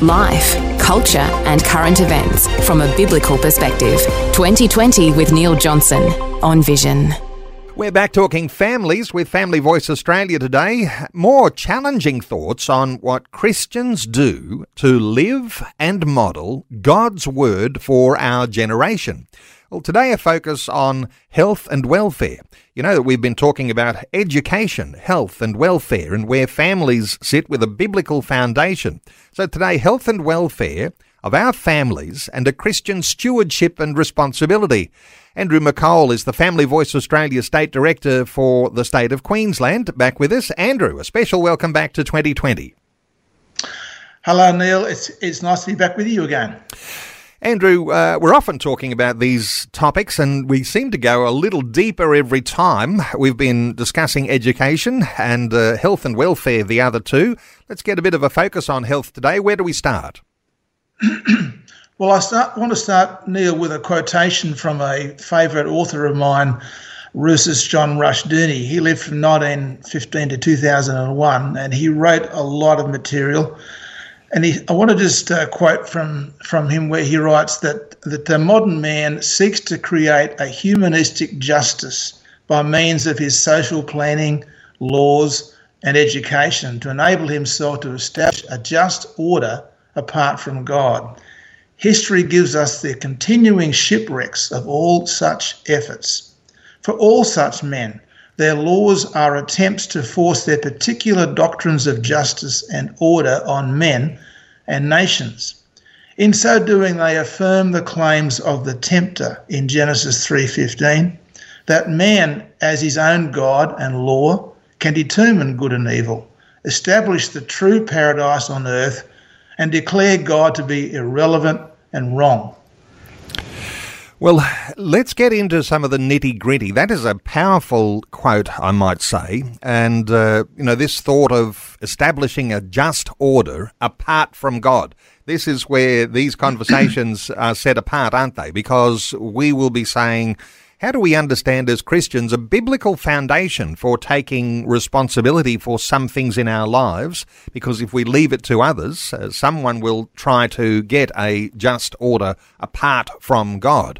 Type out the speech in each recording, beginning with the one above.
life, culture, and current events from a biblical perspective. 2020 with Neil Johnson on Vision. We're back talking families with Family Voice Australia today. More challenging thoughts on what Christians do to live and model God's Word for our generation. Well, today a focus on health and welfare. You know that we've been talking about education, health and welfare, and where families sit with a biblical foundation. So today, health and welfare of our families and a Christian stewardship and responsibility. Andrew McColl is the Family Voice Australia State Director for the state of Queensland. Back with us. Andrew, a special welcome back to 2020. Hello, Neil. It's, it's nice to be back with you again. Andrew, uh, we're often talking about these topics and we seem to go a little deeper every time. We've been discussing education and uh, health and welfare, the other two. Let's get a bit of a focus on health today. Where do we start? Well, I start, want to start, Neil, with a quotation from a favourite author of mine, Rousas John Rushdoony. He lived from 1915 to 2001 and he wrote a lot of material and he, I want to just uh, quote from, from him where he writes that, that the modern man seeks to create a humanistic justice by means of his social planning, laws, and education to enable himself to establish a just order apart from God. History gives us the continuing shipwrecks of all such efforts. For all such men, their laws are attempts to force their particular doctrines of justice and order on men and nations. In so doing, they affirm the claims of the tempter in Genesis 3:15 that man as his own god and law can determine good and evil, establish the true paradise on earth and declare God to be irrelevant and wrong. Well, let's get into some of the nitty gritty. That is a powerful quote, I might say. And, uh, you know, this thought of establishing a just order apart from God. This is where these conversations are set apart, aren't they? Because we will be saying, how do we understand as Christians a biblical foundation for taking responsibility for some things in our lives? Because if we leave it to others, uh, someone will try to get a just order apart from God.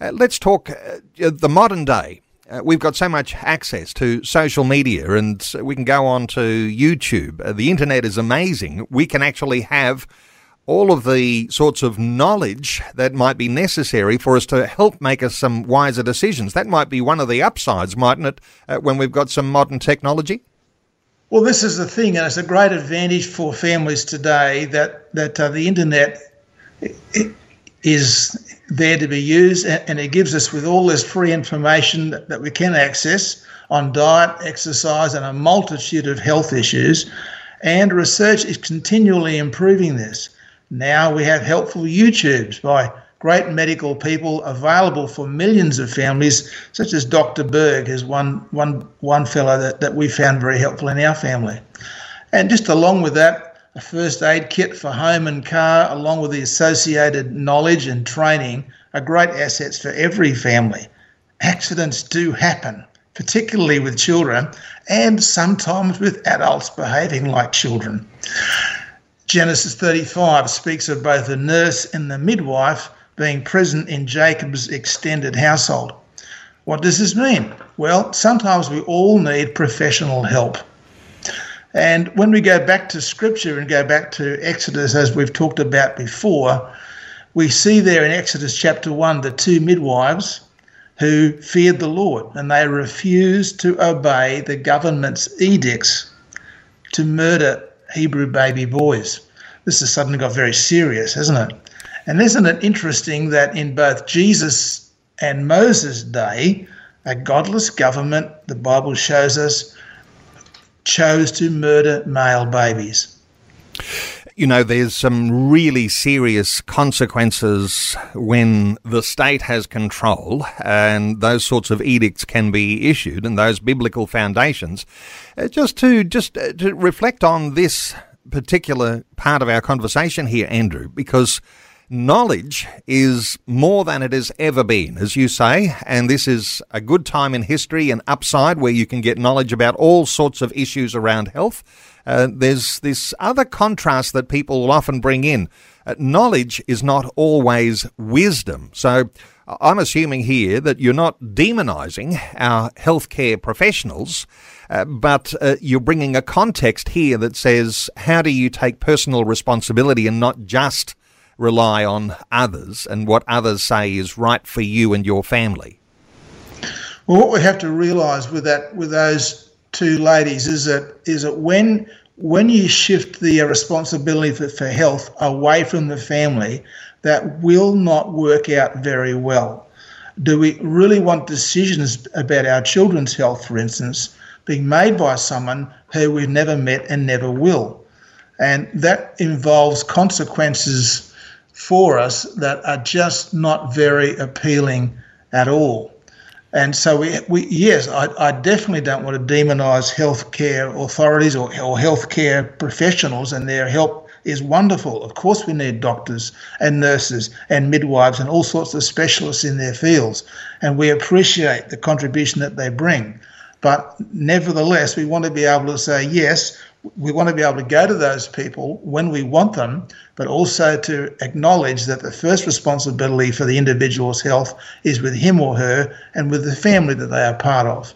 Uh, let's talk uh, the modern day. Uh, we've got so much access to social media and we can go on to YouTube. Uh, the internet is amazing. We can actually have all of the sorts of knowledge that might be necessary for us to help make us some wiser decisions. That might be one of the upsides, mightn't it, uh, when we've got some modern technology? Well, this is the thing, and it's a great advantage for families today that that uh, the internet is there to be used, and it gives us with all this free information that, that we can access on diet, exercise, and a multitude of health issues. And research is continually improving this. Now we have helpful YouTubes by great medical people available for millions of families, such as Dr. Berg is one, one, one fellow that, that we found very helpful in our family. And just along with that, a first aid kit for home and car, along with the associated knowledge and training, are great assets for every family. Accidents do happen, particularly with children, and sometimes with adults behaving like children. Genesis 35 speaks of both the nurse and the midwife being present in Jacob's extended household. What does this mean? Well, sometimes we all need professional help. And when we go back to scripture and go back to Exodus, as we've talked about before, we see there in Exodus chapter 1 the two midwives who feared the Lord and they refused to obey the government's edicts to murder Hebrew baby boys. This has suddenly got very serious, hasn't it? And isn't it interesting that in both Jesus and Moses' day, a godless government, the Bible shows us, chose to murder male babies. you know, there's some really serious consequences when the state has control, and those sorts of edicts can be issued, and those biblical foundations. Uh, just to just uh, to reflect on this particular part of our conversation here, Andrew, because knowledge is more than it has ever been, as you say, and this is a good time in history and upside where you can get knowledge about all sorts of issues around health uh, there's this other contrast that people will often bring in. Uh, knowledge is not always wisdom. So I'm assuming here that you're not demonising our healthcare professionals, uh, but uh, you're bringing a context here that says, how do you take personal responsibility and not just rely on others and what others say is right for you and your family? Well, what we have to realise with that, with those two ladies is that is that when when you shift the responsibility for, for health away from the family, that will not work out very well. Do we really want decisions about our children's health, for instance, being made by someone who we've never met and never will? And that involves consequences for us that are just not very appealing at all. And so we, we yes, I, I definitely don't want to demonise healthcare authorities or, or healthcare professionals, and their help is wonderful. Of course, we need doctors and nurses and midwives and all sorts of specialists in their fields, and we appreciate the contribution that they bring. But nevertheless, we want to be able to say, yes, we want to be able to go to those people when we want them, but also to acknowledge that the first responsibility for the individual's health is with him or her and with the family that they are part of.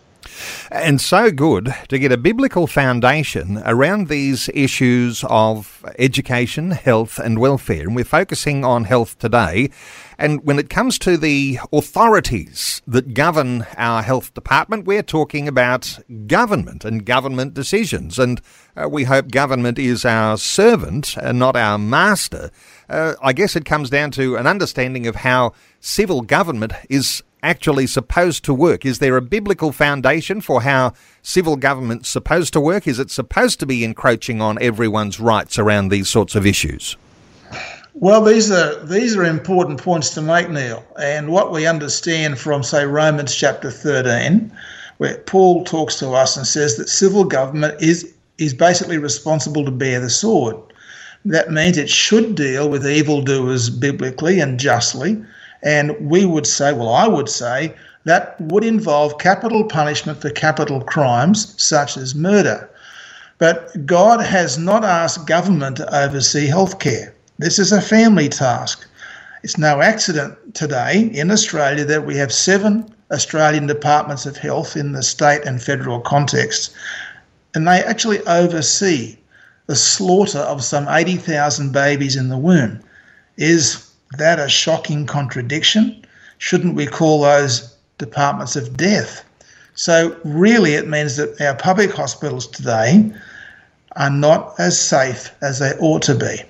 And so good to get a biblical foundation around these issues of education, health, and welfare. And we're focusing on health today. And when it comes to the authorities that govern our health department, we're talking about government and government decisions. And uh, we hope government is our servant and not our master. Uh, I guess it comes down to an understanding of how civil government is actually supposed to work? Is there a biblical foundation for how civil government's supposed to work? Is it supposed to be encroaching on everyone's rights around these sorts of issues? Well, these are these are important points to make, Neil. And what we understand from, say, Romans chapter 13, where Paul talks to us and says that civil government is is basically responsible to bear the sword. That means it should deal with evildoers biblically and justly, and we would say, well, I would say, that would involve capital punishment for capital crimes such as murder. But God has not asked government to oversee healthcare. This is a family task. It's no accident today in Australia that we have seven Australian departments of health in the state and federal context, and they actually oversee the slaughter of some 80,000 babies in the womb. Is that a shocking contradiction? Shouldn't we call those departments of death? So, really, it means that our public hospitals today are not as safe as they ought to be.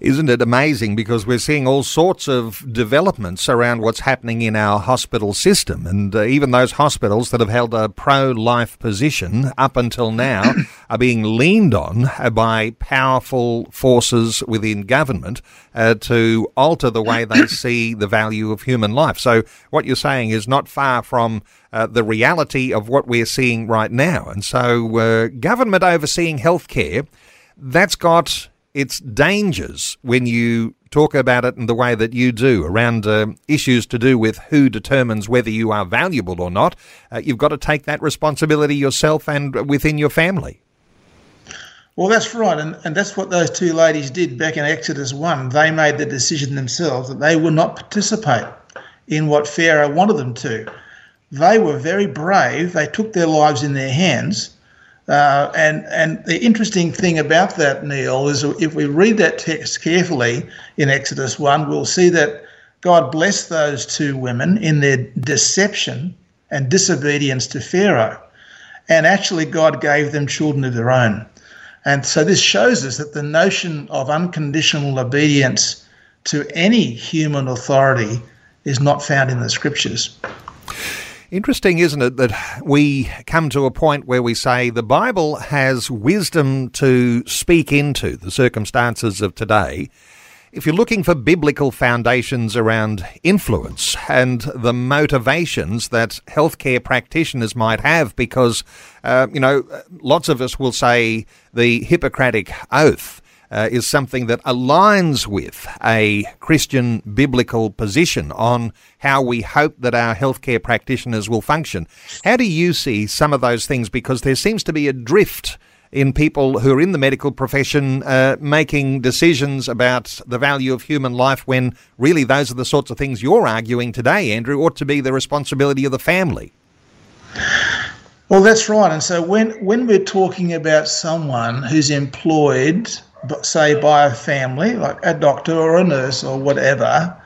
Isn't it amazing? Because we're seeing all sorts of developments around what's happening in our hospital system. And uh, even those hospitals that have held a pro life position up until now are being leaned on by powerful forces within government uh, to alter the way they see the value of human life. So, what you're saying is not far from uh, the reality of what we're seeing right now. And so, uh, government overseeing healthcare, that's got its dangers when you talk about it in the way that you do around uh, issues to do with who determines whether you are valuable or not. Uh, you've got to take that responsibility yourself and within your family. Well, that's right. And, and that's what those two ladies did back in Exodus 1. They made the decision themselves that they would not participate in what Pharaoh wanted them to. They were very brave. They took their lives in their hands uh, and and the interesting thing about that, Neil, is if we read that text carefully in Exodus one, we'll see that God blessed those two women in their deception and disobedience to Pharaoh, and actually God gave them children of their own. And so this shows us that the notion of unconditional obedience to any human authority is not found in the scriptures. Interesting, isn't it, that we come to a point where we say the Bible has wisdom to speak into the circumstances of today. If you're looking for biblical foundations around influence and the motivations that healthcare practitioners might have, because, uh, you know, lots of us will say the Hippocratic Oath uh, is something that aligns with a Christian biblical position on how we hope that our healthcare practitioners will function. How do you see some of those things? Because there seems to be a drift in people who are in the medical profession uh, making decisions about the value of human life when really those are the sorts of things you're arguing today, Andrew, ought to be the responsibility of the family. Well, that's right. And so when, when we're talking about someone who's employed say by a family, like a doctor or a nurse or whatever,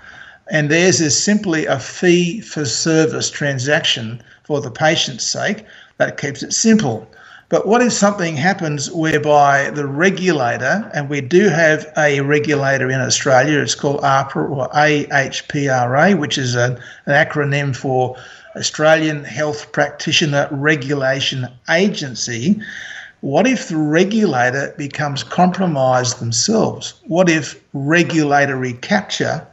and theirs is simply a fee for service transaction for the patient's sake, that keeps it simple. But what if something happens whereby the regulator, and we do have a regulator in Australia, it's called AHPRA or AHPRA, which is an, an acronym for Australian Health Practitioner Regulation Agency, what if the regulator becomes compromised themselves? What if regulatory capture,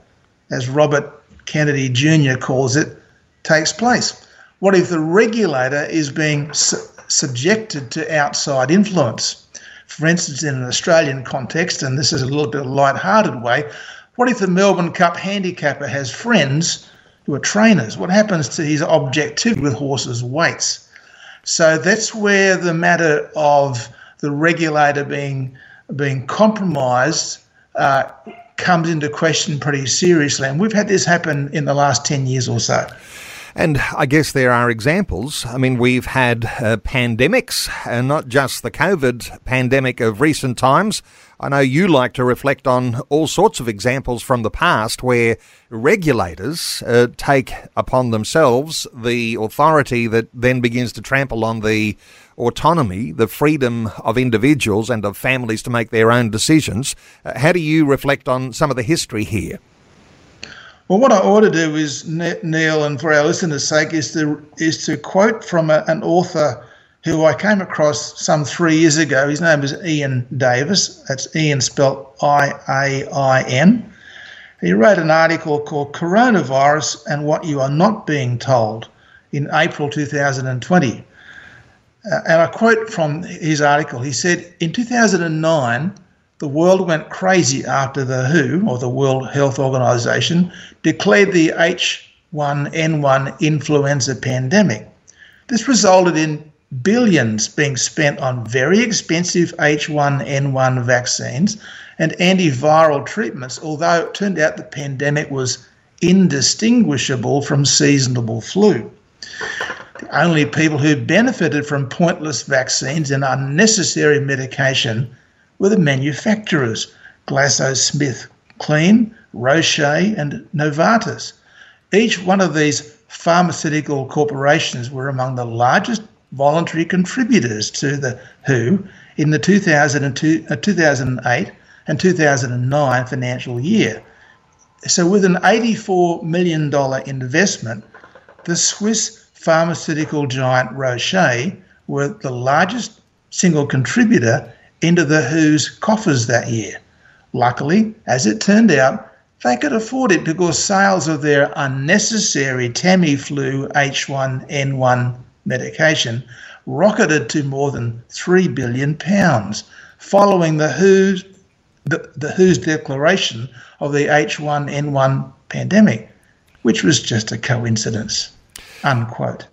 as Robert Kennedy Jr. calls it, takes place? What if the regulator is being su- subjected to outside influence? For instance, in an Australian context, and this is a little bit of a light-hearted way, what if the Melbourne Cup handicapper has friends who are trainers? What happens to his objectivity with horses' weights? So that's where the matter of the regulator being being compromised uh, comes into question pretty seriously. And we've had this happen in the last 10 years or so. And I guess there are examples. I mean, we've had uh, pandemics, and not just the COVID pandemic of recent times. I know you like to reflect on all sorts of examples from the past where regulators uh, take upon themselves the authority that then begins to trample on the autonomy, the freedom of individuals and of families to make their own decisions. Uh, how do you reflect on some of the history here? Well, what I ought to do is, Neil, and for our listeners' sake, is to is to quote from a, an author who I came across some three years ago. His name is Iain Davis. That's Iain spelt I A I N. He wrote an article called "Coronavirus and What You Are Not Being Told" in April 2020. Uh, and I quote from his article. He said, "In 2009." the world went crazy after the WHO, or the World Health Organization, declared the H1N1 influenza pandemic. This resulted in billions being spent on very expensive H1N1 vaccines and antiviral treatments, although it turned out the pandemic was indistinguishable from seasonal flu. The only people who benefited from pointless vaccines and unnecessary medication were the manufacturers GlaxoSmithKline, Roche, and Novartis. Each one of these pharmaceutical corporations were among the largest voluntary contributors to the WHO in the 2002, uh, 2008 and 2009 financial year. So, with an $84 million investment, the Swiss pharmaceutical giant Roche were the largest single contributor into the WHO's coffers that year. Luckily, as it turned out, they could afford it because sales of their unnecessary Tamiflu H1N1 medication rocketed to more than three billion pounds, following the WHO's the, the WHO's declaration of the H1N1 pandemic, which was just a coincidence. Unquote.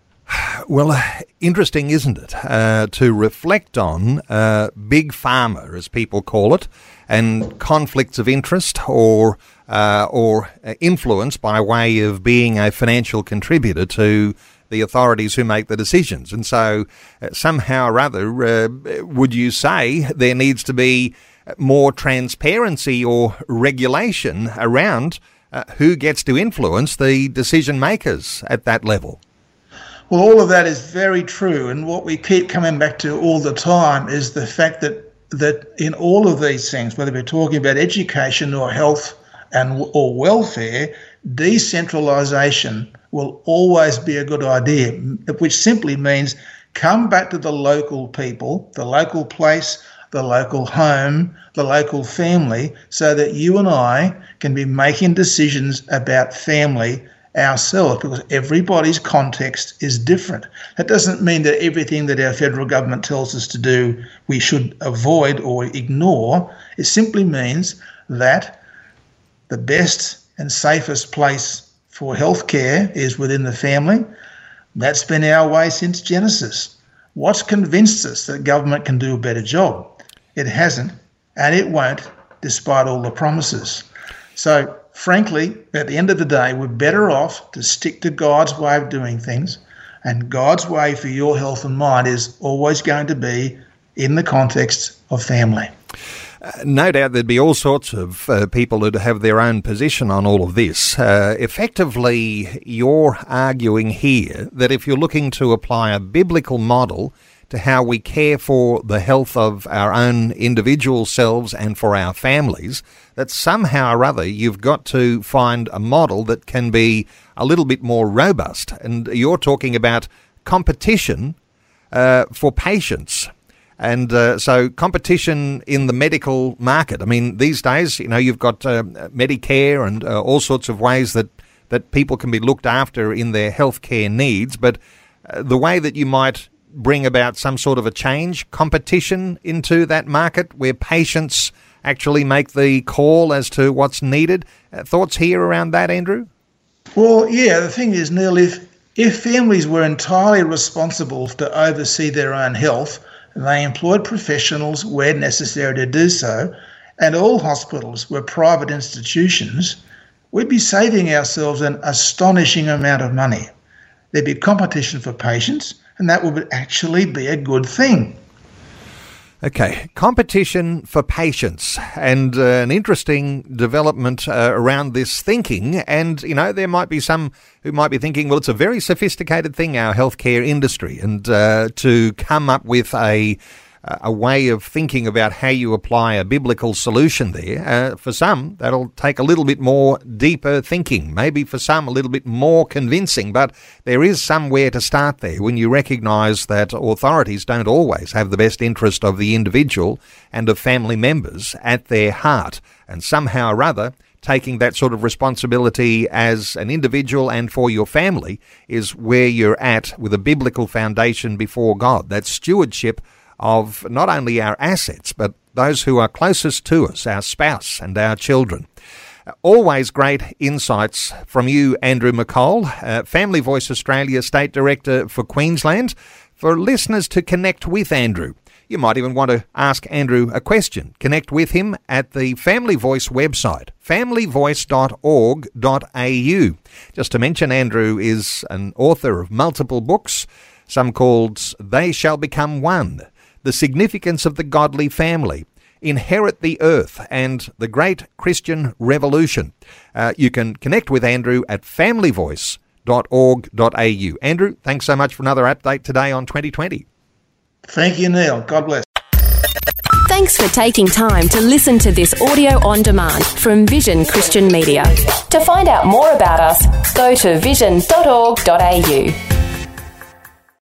Well, interesting, isn't it, uh, to reflect on uh, big pharma, as people call it, and conflicts of interest or uh, or influence by way of being a financial contributor to the authorities who make the decisions. And so, uh, somehow or other, uh, would you say there needs to be more transparency or regulation around uh, who gets to influence the decision makers at that level? Well, all of that is very true. And what we keep coming back to all the time is the fact that that in all of these things, whether we're talking about education or health and or welfare, decentralization will always be a good idea, which simply means come back to the local people, the local place, the local home, the local family, so that you and I can be making decisions about family ourselves because everybody's context is different. That doesn't mean that everything that our federal government tells us to do we should avoid or ignore. It simply means that the best and safest place for healthcare is within the family. That's been our way since Genesis. What's convinced us that government can do a better job? It hasn't, and it won't, despite all the promises. So frankly, at the end of the day, we're better off to stick to God's way of doing things. And God's way for your health and mind is always going to be in the context of family. Uh, no doubt there'd be all sorts of uh, people who'd have their own position on all of this. Uh, effectively, you're arguing here that if you're looking to apply a biblical model to how we care for the health of our own individual selves and for our families, that somehow or other you've got to find a model that can be a little bit more robust. And you're talking about competition uh, for patients. And uh, so, competition in the medical market. I mean, these days, you know, you've got uh, Medicare and uh, all sorts of ways that, that people can be looked after in their healthcare needs. But uh, the way that you might bring about some sort of a change, competition into that market where patients actually make the call as to what's needed. Uh, thoughts here around that, Andrew? Well, yeah, the thing is, Neil, if, if families were entirely responsible to oversee their own health, they employed professionals where necessary to do so, and all hospitals were private institutions, we'd be saving ourselves an astonishing amount of money. There'd be competition for patients, and that would actually be a good thing. Okay, competition for patients, and uh, an interesting development uh, around this thinking. And, you know, there might be some who might be thinking, well, it's a very sophisticated thing, our healthcare industry, and uh, to come up with a a way of thinking about how you apply a biblical solution there. Uh, for some, that'll take a little bit more deeper thinking, maybe for some, a little bit more convincing, but there is somewhere to start there when you recognise that authorities don't always have the best interest of the individual and of family members at their heart, and somehow or other, taking that sort of responsibility as an individual and for your family is where you're at with a biblical foundation before God. That stewardship of not only our assets, but those who are closest to us, our spouse and our children. Always great insights from you, Andrew McColl, uh, Family Voice Australia State Director for Queensland. For listeners to connect with Andrew, you might even want to ask Andrew a question. Connect with him at the Family Voice website, familyvoice.org.au. Just to mention, Andrew is an author of multiple books, some called They Shall Become One the significance of the godly family, Inherit the Earth, and the Great Christian Revolution. Uh, you can connect with Andrew at familyvoice.org.au. Andrew, thanks so much for another update today on 2020. Thank you, Neil. God bless. Thanks for taking time to listen to this audio on demand from Vision Christian Media. To find out more about us, go to vision.org.au.